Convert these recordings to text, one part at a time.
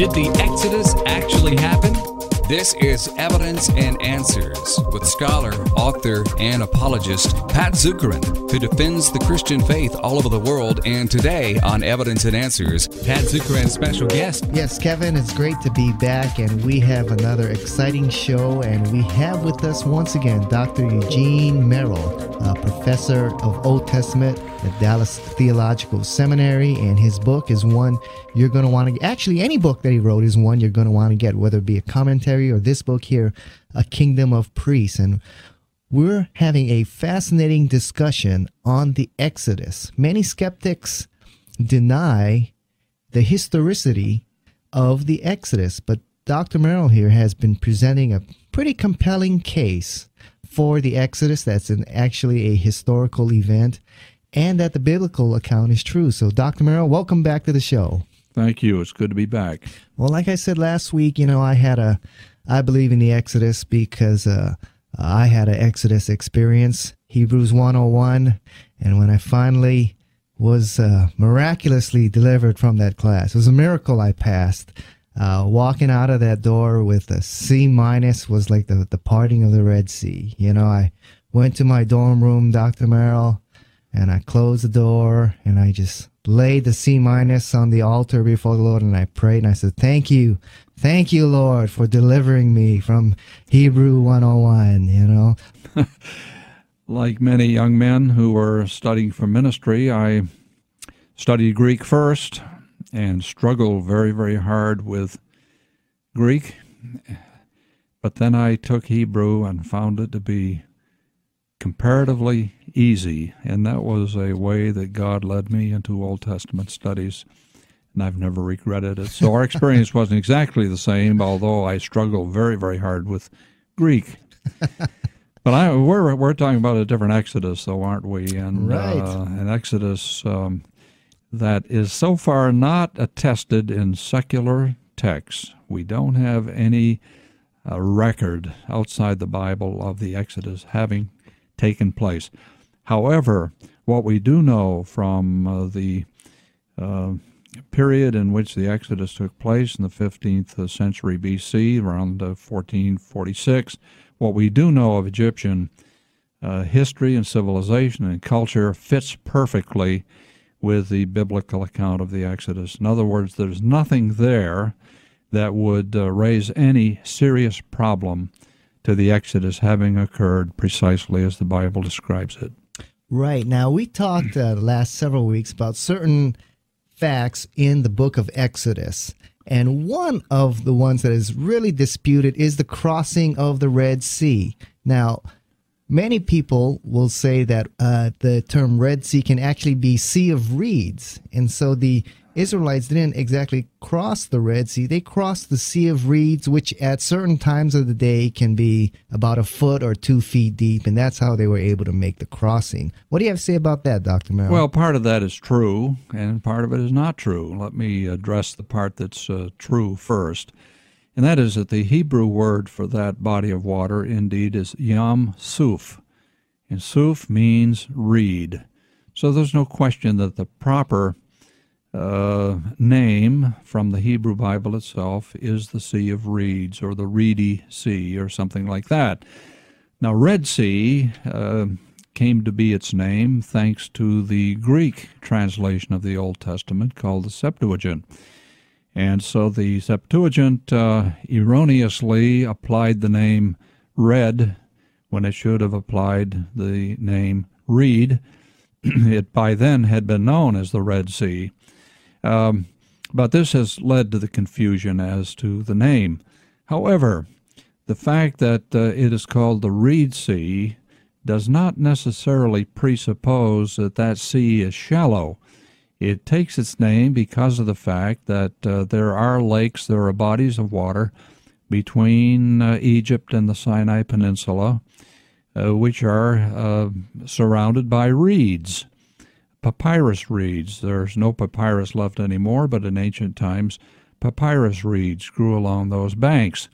Did the Exodus actually happen? This is Evidence and Answers with scholar, author, and apologist Pat Zukeran, who defends the Christian faith all over the world. And today on Evidence and Answers, Pat Zukeran, special guest. Yes, Kevin, it's great to be back, and we have another exciting show. And we have with us once again Dr. Eugene Merrill, a professor of Old Testament at Dallas Theological Seminary, and his book is one you're going to want to actually any book that he wrote is one you're going to want to get, whether it be a commentary or this book here, A Kingdom of Priests. And we're having a fascinating discussion on the Exodus. Many skeptics deny the historicity of the Exodus, but Dr. Merrill here has been presenting a pretty compelling case for the Exodus that's an, actually a historical event and that the biblical account is true. So, Dr. Merrill, welcome back to the show. Thank you. It's good to be back. Well, like I said last week, you know, I had a, I believe in the Exodus because uh, I had an Exodus experience, Hebrews 101. And when I finally was uh, miraculously delivered from that class, it was a miracle I passed. Uh, walking out of that door with a C minus was like the, the parting of the Red Sea. You know, I went to my dorm room, Dr. Merrill, and I closed the door and I just laid the C minus on the altar before the Lord and I prayed and I said, Thank you. Thank you, Lord, for delivering me from Hebrew 101, you know. like many young men who were studying for ministry, I studied Greek first and struggled very, very hard with Greek. But then I took Hebrew and found it to be comparatively easy, and that was a way that God led me into Old Testament studies, and I've never regretted it. So our experience wasn't exactly the same, although I struggled very, very hard with Greek. but I, we're we're talking about a different Exodus, though, aren't we? And right. uh, an Exodus um, that is so far not attested in secular texts. We don't have any uh, record outside the Bible of the Exodus having taken place. However, what we do know from uh, the uh, period in which the Exodus took place in the 15th century BC, around 1446, uh, what we do know of Egyptian uh, history and civilization and culture fits perfectly with the biblical account of the Exodus. In other words, there's nothing there that would uh, raise any serious problem to the Exodus having occurred precisely as the Bible describes it. Right. Now, we talked uh, the last several weeks about certain facts in the book of Exodus. And one of the ones that is really disputed is the crossing of the Red Sea. Now, many people will say that uh, the term Red Sea can actually be Sea of Reeds. And so the Israelites didn't exactly cross the Red Sea. They crossed the Sea of Reeds, which at certain times of the day can be about a foot or two feet deep, and that's how they were able to make the crossing. What do you have to say about that, Dr. Merrill? Well, part of that is true, and part of it is not true. Let me address the part that's uh, true first, and that is that the Hebrew word for that body of water indeed is Yam Suf, and Suf means reed. So there's no question that the proper uh, name from the Hebrew Bible itself is the Sea of Reeds or the Reedy Sea or something like that. Now, Red Sea uh, came to be its name thanks to the Greek translation of the Old Testament called the Septuagint. And so the Septuagint uh, erroneously applied the name red when it should have applied the name reed. it by then had been known as the Red Sea. Um, but this has led to the confusion as to the name. However, the fact that uh, it is called the Reed Sea does not necessarily presuppose that that sea is shallow. It takes its name because of the fact that uh, there are lakes, there are bodies of water between uh, Egypt and the Sinai Peninsula, uh, which are uh, surrounded by reeds papyrus reeds. There's no papyrus left anymore, but in ancient times, papyrus reeds grew along those banks.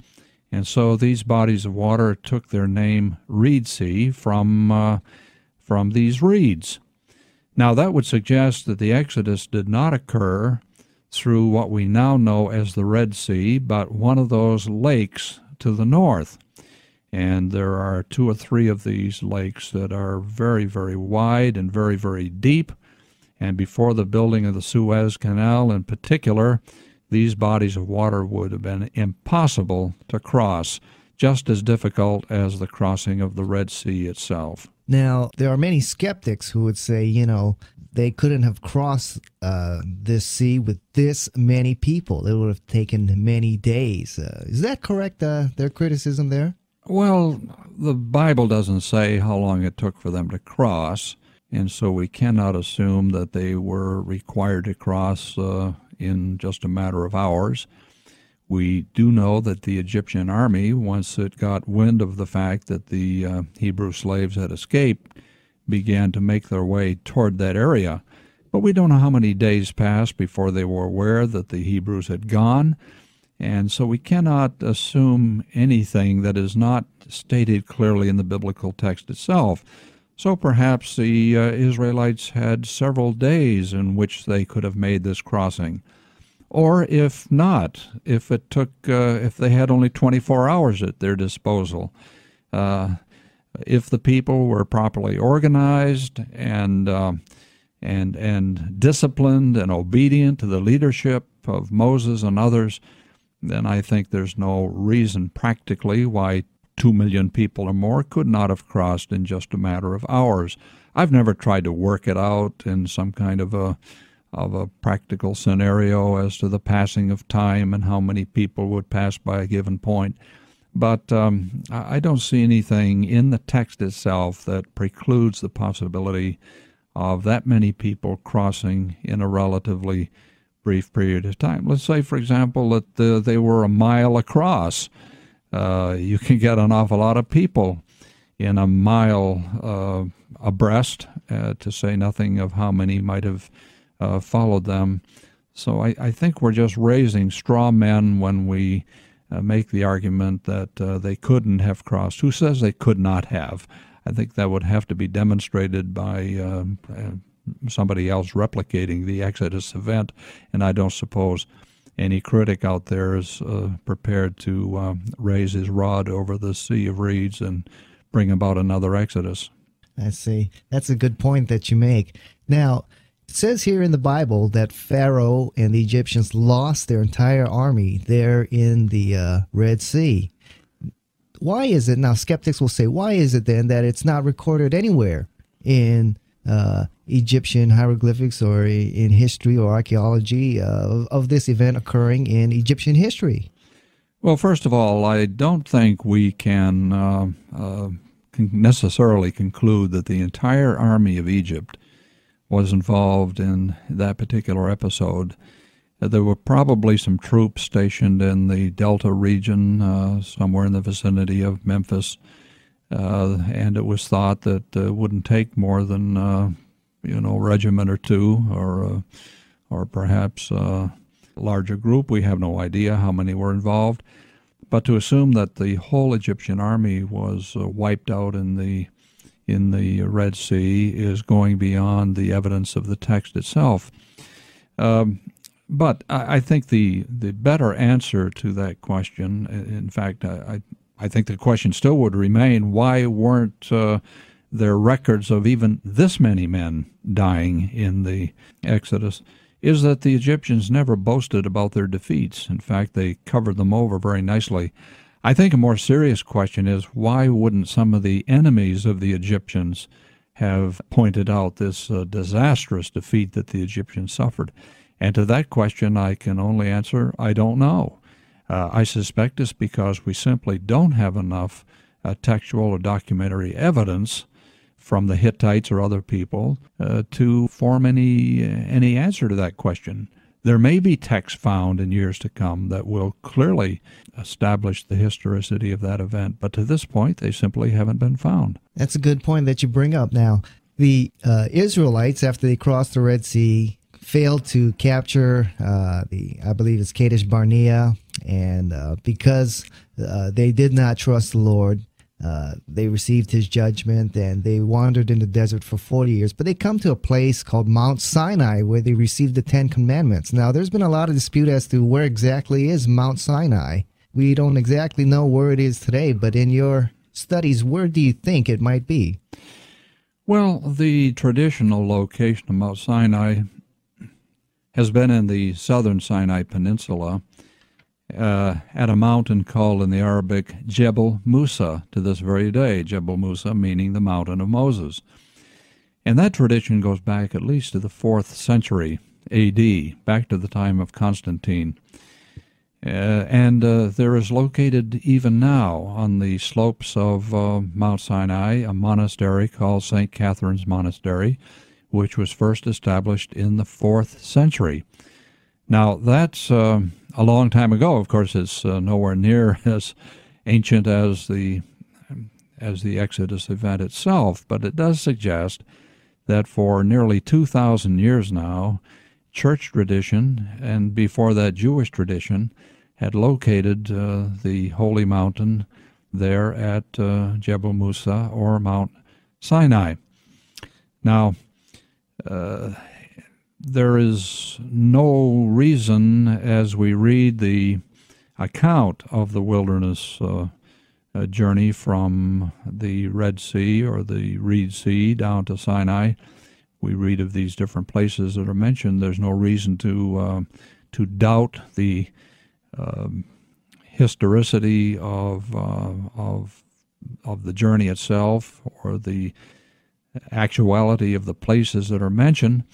And so these bodies of water took their name Reed Sea from, uh, from these reeds. Now, that would suggest that the Exodus did not occur through what we now know as the Red Sea, but one of those lakes to the north. And there are two or three of these lakes that are very, very wide and very, very deep. And before the building of the Suez Canal in particular, these bodies of water would have been impossible to cross, just as difficult as the crossing of the Red Sea itself. Now, there are many skeptics who would say, you know, they couldn't have crossed uh, this sea with this many people. It would have taken many days. Uh, is that correct, uh, their criticism there? Well, the Bible doesn't say how long it took for them to cross, and so we cannot assume that they were required to cross uh, in just a matter of hours. We do know that the Egyptian army, once it got wind of the fact that the uh, Hebrew slaves had escaped, began to make their way toward that area. But we don't know how many days passed before they were aware that the Hebrews had gone. And so we cannot assume anything that is not stated clearly in the biblical text itself. So perhaps the uh, Israelites had several days in which they could have made this crossing. Or if not, if it took, uh, if they had only 24 hours at their disposal, uh, if the people were properly organized and uh, and and disciplined and obedient to the leadership of Moses and others, then I think there's no reason practically why two million people or more could not have crossed in just a matter of hours. I've never tried to work it out in some kind of a of a practical scenario as to the passing of time and how many people would pass by a given point. But um, I don't see anything in the text itself that precludes the possibility of that many people crossing in a relatively brief period of time. Let's say, for example, that the, they were a mile across. Uh, you can get an awful lot of people in a mile uh, abreast, uh, to say nothing of how many might have uh, followed them. So I, I, think we're just raising straw men when we uh, make the argument that uh, they couldn't have crossed. Who says they could not have? I think that would have to be demonstrated by uh, uh, somebody else replicating the Exodus event, and I don't suppose any critic out there is uh, prepared to um, raise his rod over the sea of reeds and bring about another Exodus. I see. That's a good point that you make. Now, it says here in the Bible that Pharaoh and the Egyptians lost their entire army there in the uh, Red Sea. Why is it now? Skeptics will say, why is it then that it's not recorded anywhere in uh, Egyptian hieroglyphics or in history or archaeology uh, of, of this event occurring in Egyptian history? Well, first of all, I don't think we can uh, uh, necessarily conclude that the entire army of Egypt was involved in that particular episode. Uh, there were probably some troops stationed in the Delta region, uh, somewhere in the vicinity of Memphis, and it was thought that it wouldn't take more than uh, you know regiment or two, or uh, or perhaps a larger group. We have no idea how many were involved, but to assume that the whole Egyptian army was uh, wiped out in the in the Red Sea is going beyond the evidence of the text itself. Um, but I, I, think the, the better answer to that question, in fact, I, I think the question still would remain why weren't uh, there records of even this many men dying in the Exodus? Is that the Egyptians never boasted about their defeats. In fact, they covered them over very nicely. I think a more serious question is why wouldn't some of the enemies of the Egyptians have pointed out this uh, disastrous defeat that the Egyptians suffered? And to that question, I can only answer I don't know. Uh, I suspect it's because we simply don't have enough uh, textual or documentary evidence from the Hittites or other people uh, to form any any answer to that question. There may be texts found in years to come that will clearly establish the historicity of that event, but to this point, they simply haven't been found. That's a good point that you bring up now. The uh, Israelites, after they crossed the Red Sea, failed to capture uh, the, I believe it's Kadesh Barnea, and uh, because uh, they did not trust the Lord, uh, they received his judgment and they wandered in the desert for 40 years. But they come to a place called Mount Sinai where they received the Ten Commandments. Now, there's been a lot of dispute as to where exactly is Mount Sinai. We don't exactly know where it is today, but in your studies, where do you think it might be? Well, the traditional location of Mount Sinai has been in the southern Sinai Peninsula uh, at a mountain called in the Arabic Jebel Musa to this very day. Jebel Musa meaning the mountain of Moses. And that tradition goes back at least to the fourth century AD, back to the time of Constantine. Uh, and uh, there is located even now on the slopes of uh, Mount Sinai a monastery called St. Catherine's Monastery, which was first established in the fourth century. Now, that's uh, a long time ago. Of course, it's uh, nowhere near as ancient as the as the Exodus event itself, but it does suggest that for nearly 2,000 years now, church tradition and before that Jewish tradition had located uh, the holy mountain there at uh, Jebel Musa or Mount Sinai. Now, uh, there is no reason as we read the account of the wilderness uh, uh, journey from the Red Sea or the Reed Sea down to Sinai. We read of these different places that are mentioned. There's no reason to uh, to doubt the um, historicity of uh, of of the journey itself or the actuality of the places that are mentioned.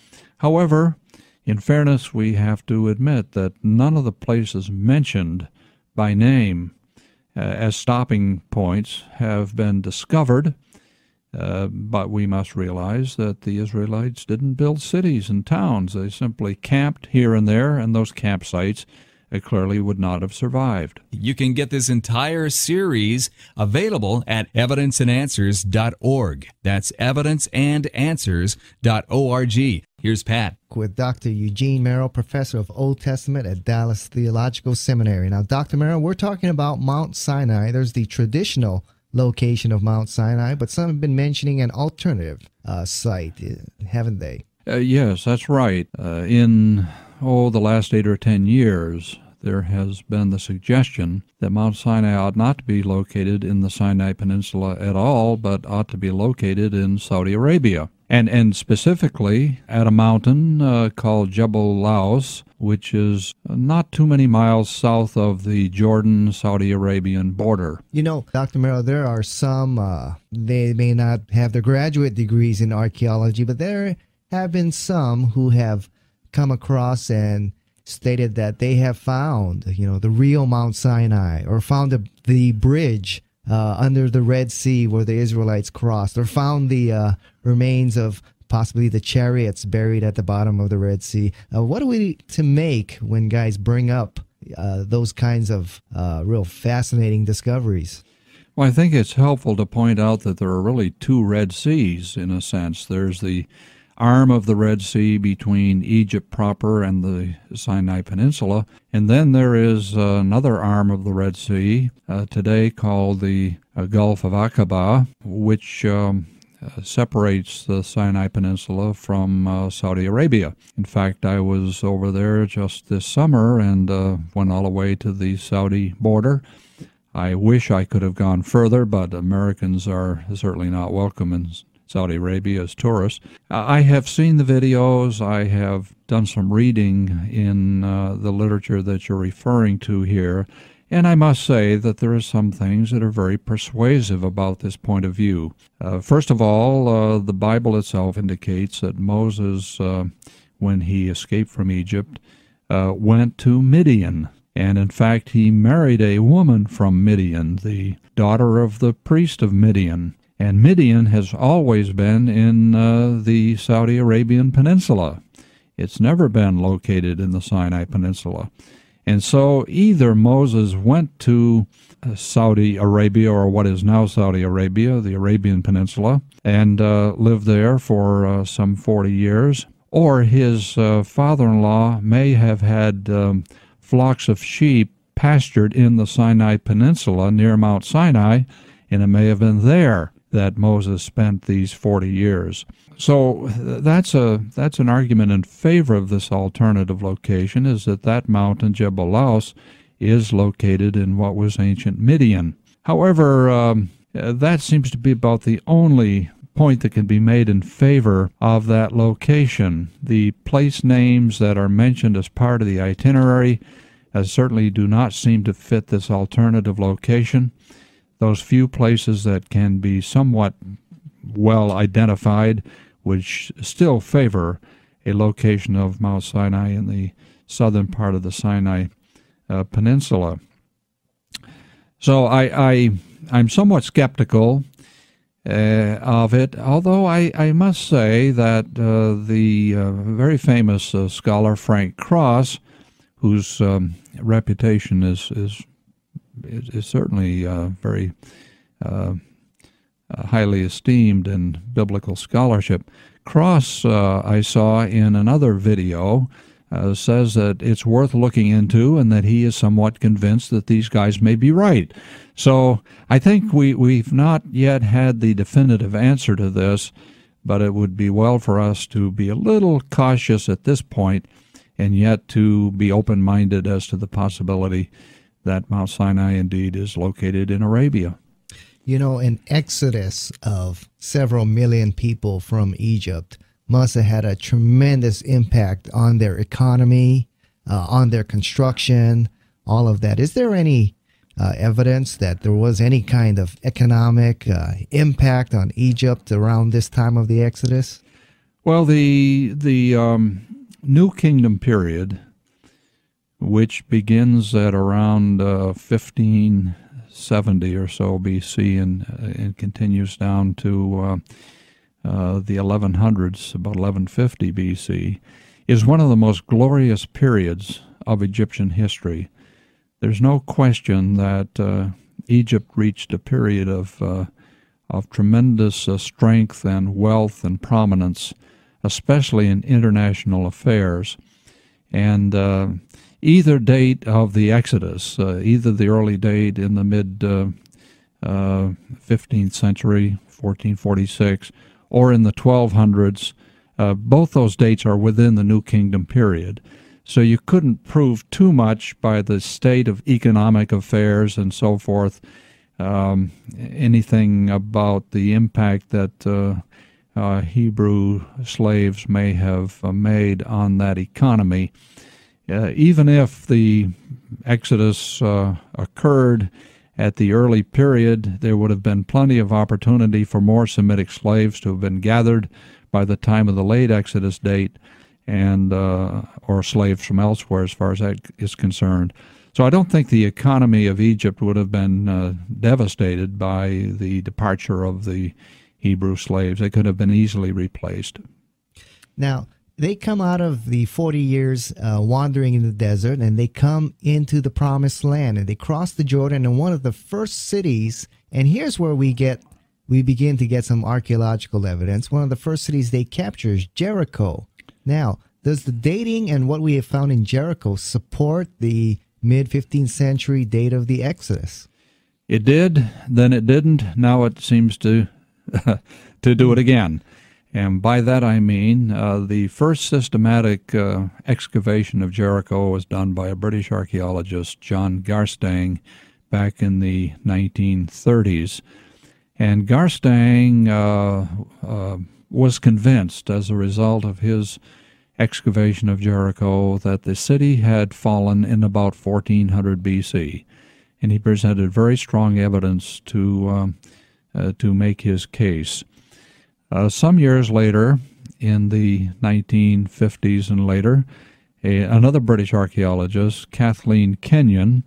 However, in fairness, we have to admit that none of the places mentioned by name uh, as stopping points have been discovered. Uh, but we must realize that the Israelites didn't build cities and towns. They simply camped here and there, and those campsites it clearly would not have survived. You can get this entire series available at evidenceandanswers.org. That's evidenceandanswers.org. Here's Pat. With Dr. Eugene Merrill, professor of Old Testament at Dallas Theological Seminary. Now, Dr. Merrill, we're talking about Mount Sinai. There's the traditional location of Mount Sinai, but some have been mentioning an alternative uh, site, uh, haven't they? Uh, yes, that's right. Uh, in oh, the last eight or ten years, there has been the suggestion that Mount Sinai ought not to be located in the Sinai Peninsula at all, but ought to be located in Saudi Arabia. And, and specifically at a mountain uh, called Jebel Lawz, which is not too many miles south of the Jordan Saudi Arabian border. You know, Dr. Merrill, there are some, uh, they may not have their graduate degrees in archaeology, but there have been some who have come across and stated that they have found, you know, the real Mount Sinai or found the, the bridge uh, under the Red Sea where the Israelites crossed, or found the uh, remains of possibly the chariots buried at the bottom of the Red Sea. Uh, what are we to make when guys bring up uh, those kinds of uh, real fascinating discoveries? Well, I think it's helpful to point out that there are really two Red Seas in a sense. There's the arm of the Red Sea between Egypt proper and the Sinai Peninsula. And then there is another arm of the Red Sea uh, today called the uh, Gulf of Aqaba, which um, uh, separates the Sinai Peninsula from uh, Saudi Arabia. In fact, I was over there just this summer and uh, went all the way to the Saudi border. I wish I could have gone further, but Americans are certainly not welcome in Saudi Arabia as tourists. I have seen the videos. I have done some reading in uh, the literature that you're referring to here. And I must say that there are some things that are very persuasive about this point of view. Uh, first of all, uh, the Bible itself indicates that Moses, uh, when he escaped from Egypt, uh, went to Midian. And in fact, he married a woman from Midian, the daughter of the priest of Midian. And Midian has always been in uh, the Saudi Arabian Peninsula. It's never been located in the Sinai Peninsula. And so either Moses went to uh, Saudi Arabia, or what is now Saudi Arabia, the Arabian Peninsula, and uh, lived there for uh, some 40 years, or his uh, father in law may have had um, flocks of sheep pastured in the Sinai Peninsula near Mount Sinai and it may have been there that Moses spent these 40 years. So that's a that's an argument in favor of this alternative location is that that mountain Jebel Lawz is located in what was ancient Midian. However, um, that seems to be about the only point that can be made in favor of that location. The place names that are mentioned as part of the itinerary uh, certainly do not seem to fit this alternative location. Those few places that can be somewhat well identified which still favor a location of Mount Sinai in the southern part of the Sinai uh, Peninsula. So I, I I'm somewhat skeptical uh, of it, although I, I must say that uh, the uh, very famous uh, scholar Frank Cross, whose um, reputation is is is, is certainly uh, very uh, highly esteemed in biblical scholarship, Cross I saw in another video uh, says that it's worth looking into and that he is somewhat convinced that these guys may be right. So I think we, we've not yet had the definitive answer to this, but it would be well for us to be a little cautious at this point and yet to be open minded as to the possibility that Mount Sinai indeed is located in Arabia. You know, an exodus of several million people from Egypt must have had a tremendous impact on their economy, uh, on their construction, all of that. Is there any uh, evidence that there was any kind of economic uh, impact on Egypt around this time of the Exodus? Well, the the um, New Kingdom period, which begins at around 1570 uh, or so BC and uh, and continues down to uh, the 1100s, about 1150 BC, is one of the most glorious periods of Egyptian history. There's no question that Egypt reached a period of of tremendous uh, strength and wealth and prominence, especially in international affairs. And uh, either date of the Exodus, uh, either the early date in the mid 15th century, 1446, or in the 1200s. Uh, both those dates are within the New Kingdom period. So you couldn't prove too much by the state of economic affairs and so forth, um, anything about the impact that uh, uh, Hebrew slaves may have uh, made on that economy. Even if the Exodus uh, occurred at the early period, there would have been plenty of opportunity for more Semitic slaves to have been gathered by the time of the late Exodus date, and uh, or slaves from elsewhere, as far as that is concerned. So I don't think the economy of Egypt would have been uh, devastated by the departure of the Hebrew slaves. They could have been easily replaced. Now, they come out of the 40 years uh, wandering in the desert and they come into the promised land and they cross the Jordan and one of the first cities. And here's where we get we begin to get some archaeological evidence. One of the first cities they capture is Jericho. Now does the dating and what we have found in Jericho support the mid 15th century date of the Exodus? It did. Then it didn't. Now it seems to to do it again and by that I mean uh, the first systematic uh, excavation of Jericho was done by a British archaeologist, John Garstang, back in the 1930s. And Garstang uh, uh, was convinced, as a result of his excavation of Jericho, that the city had fallen in about 1400 BC. And he presented very strong evidence to, um, uh, to make his case. Uh, some years later, in the 1950s and later, a, another British archaeologist, Kathleen Kenyon,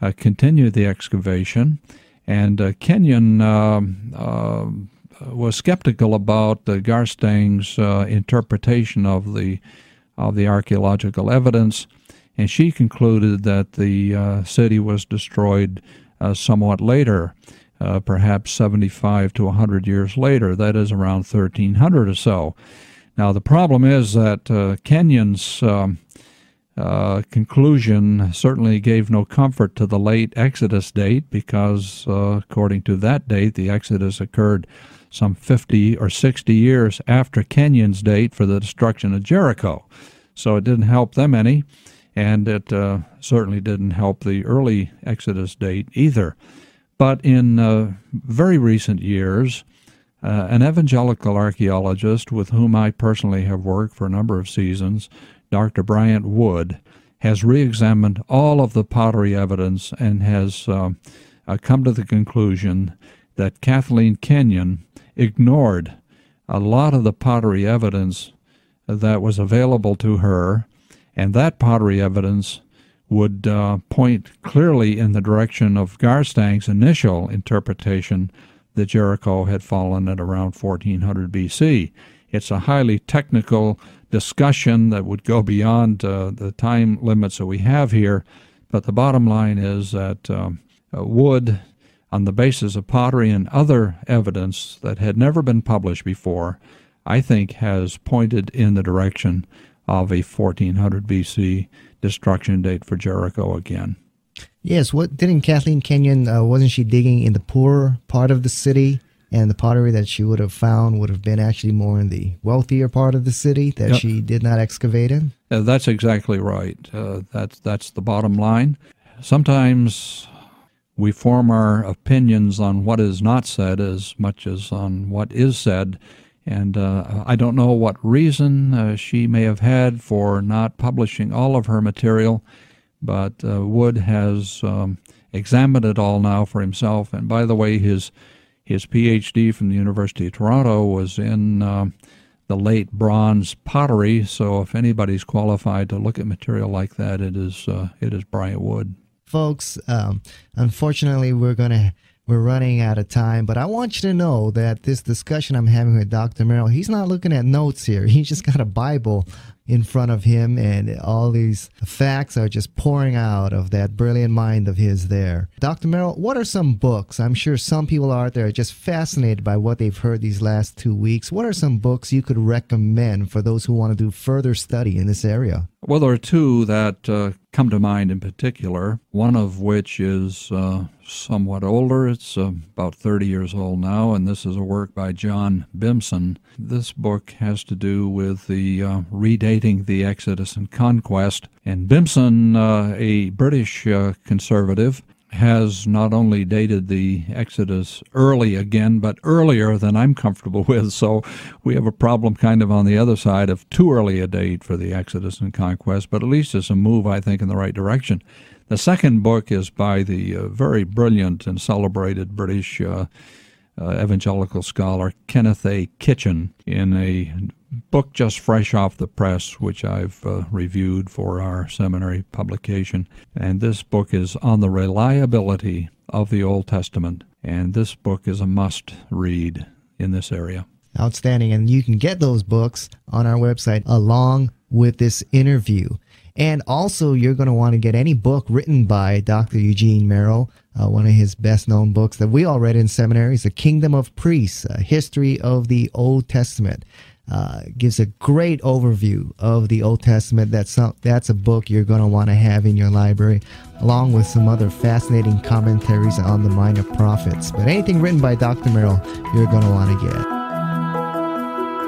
uh, continued the excavation. And uh, Kenyon um, uh, was skeptical about Garstang's uh, interpretation of the of the archaeological evidence, and she concluded that the uh, city was destroyed somewhat later uh, perhaps 75 to 100 years later. That is around 1300 or so. Now, the problem is that uh, Kenyon's um, uh, conclusion certainly gave no comfort to the late Exodus date because, uh, according to that date, the Exodus occurred some 50 or 60 years after Kenyon's date for the destruction of Jericho. So it didn't help them any, and it uh, certainly didn't help the early Exodus date either. But in uh, very recent years, uh, an evangelical archaeologist with whom I personally have worked for a number of seasons, Dr. Bryant Wood, has re examined all of the pottery evidence and has uh, uh, come to the conclusion that Kathleen Kenyon ignored a lot of the pottery evidence that was available to her, and that pottery evidence would uh, point clearly in the direction of Garstang's initial interpretation that Jericho had fallen at around 1400 BC. It's a highly technical discussion that would go beyond uh, the time limits that we have here, but the bottom line is that um, uh, wood, on the basis of pottery and other evidence that had never been published before, I think has pointed in the direction of a 1400 BC destruction date for Jericho again. Yes, what didn't Kathleen Kenyon uh, wasn't she digging in the poor part of the city and the pottery that she would have found would have been actually more in the wealthier part of the city that yep. she did not excavate in? Uh, that's exactly right. Uh, that's that's the bottom line. Sometimes we form our opinions on what is not said as much as on what is said. And uh, I don't know what reason uh, she may have had for not publishing all of her material, but uh, Wood has um, examined it all now for himself. And by the way, his his PhD from the University of Toronto was in uh, the late bronze pottery. So if anybody's qualified to look at material like that, it is uh, it is Bryant Wood folks. Um, unfortunately, we're gonna we're running out of time, but I want you to know that this discussion I'm having with Dr. Merrill, he's not looking at notes here. He just got a Bible in front of him, and all these facts are just pouring out of that brilliant mind of his there. Dr. Merrill, what are some books? I'm sure some people out there are just fascinated by what they've heard these last two weeks. What are some books you could recommend for those who want to do further study in this area? Well, there are two that uh, come to mind in particular, one of which is uh, somewhat older. It's uh, about 30 years old now, and this is a work by John Bimson. This book has to do with the uh, redating the Exodus and conquest. And Bimson, uh, a British uh, conservative, has not only dated the Exodus early again, but earlier than I'm comfortable with. So we have a problem kind of on the other side of too early a date for the Exodus and conquest, but at least it's a move, I think, in the right direction. The second book is by the uh, very brilliant and celebrated British uh, uh, evangelical scholar Kenneth A. Kitchen in a book just fresh off the press, which I've uh, reviewed for our seminary publication. And this book is on the reliability of the Old Testament. And this book is a must read in this area. Outstanding. And you can get those books on our website along with this interview. And also, you're going to want to get any book written by Dr. Eugene Merrill. Uh, one of his best known books that we all read in seminary is The Kingdom of Priests, a history of the Old Testament. Uh, gives a great overview of the Old Testament. That's that's a book you're going to want to have in your library, along with some other fascinating commentaries on the minor prophets. But anything written by Dr. Merrill, you're going to want to get.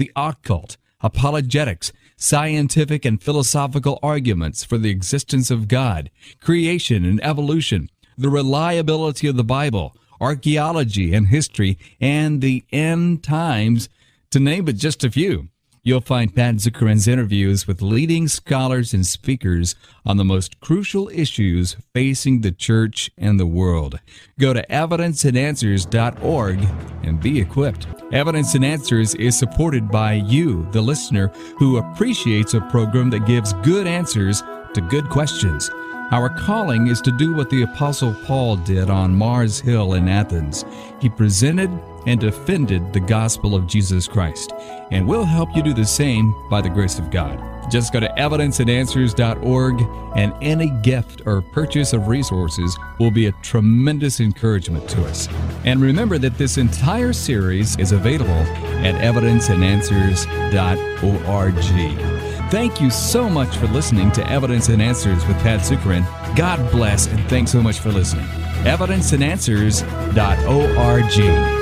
the occult, apologetics, scientific and philosophical arguments for the existence of God, creation and evolution, the reliability of the Bible, archaeology and history, and the end times, to name but just a few. You'll find Pat Zukeran's interviews with leading scholars and speakers on the most crucial issues facing the church and the world. Go to evidenceandanswers.org and be equipped. Evidence and Answers is supported by you, the listener, who appreciates a program that gives good answers to good questions. Our calling is to do what the Apostle Paul did on Mars Hill in Athens. He presented and defended the gospel of Jesus Christ, and we'll help you do the same by the grace of God. Just go to evidenceandanswers.org, and any gift or purchase of resources will be a tremendous encouragement to us. And remember that this entire series is available at evidenceandanswers.org. Thank you so much for listening to Evidence and Answers with Pat Zukeran. God bless and thanks so much for listening. Evidenceandanswers.org.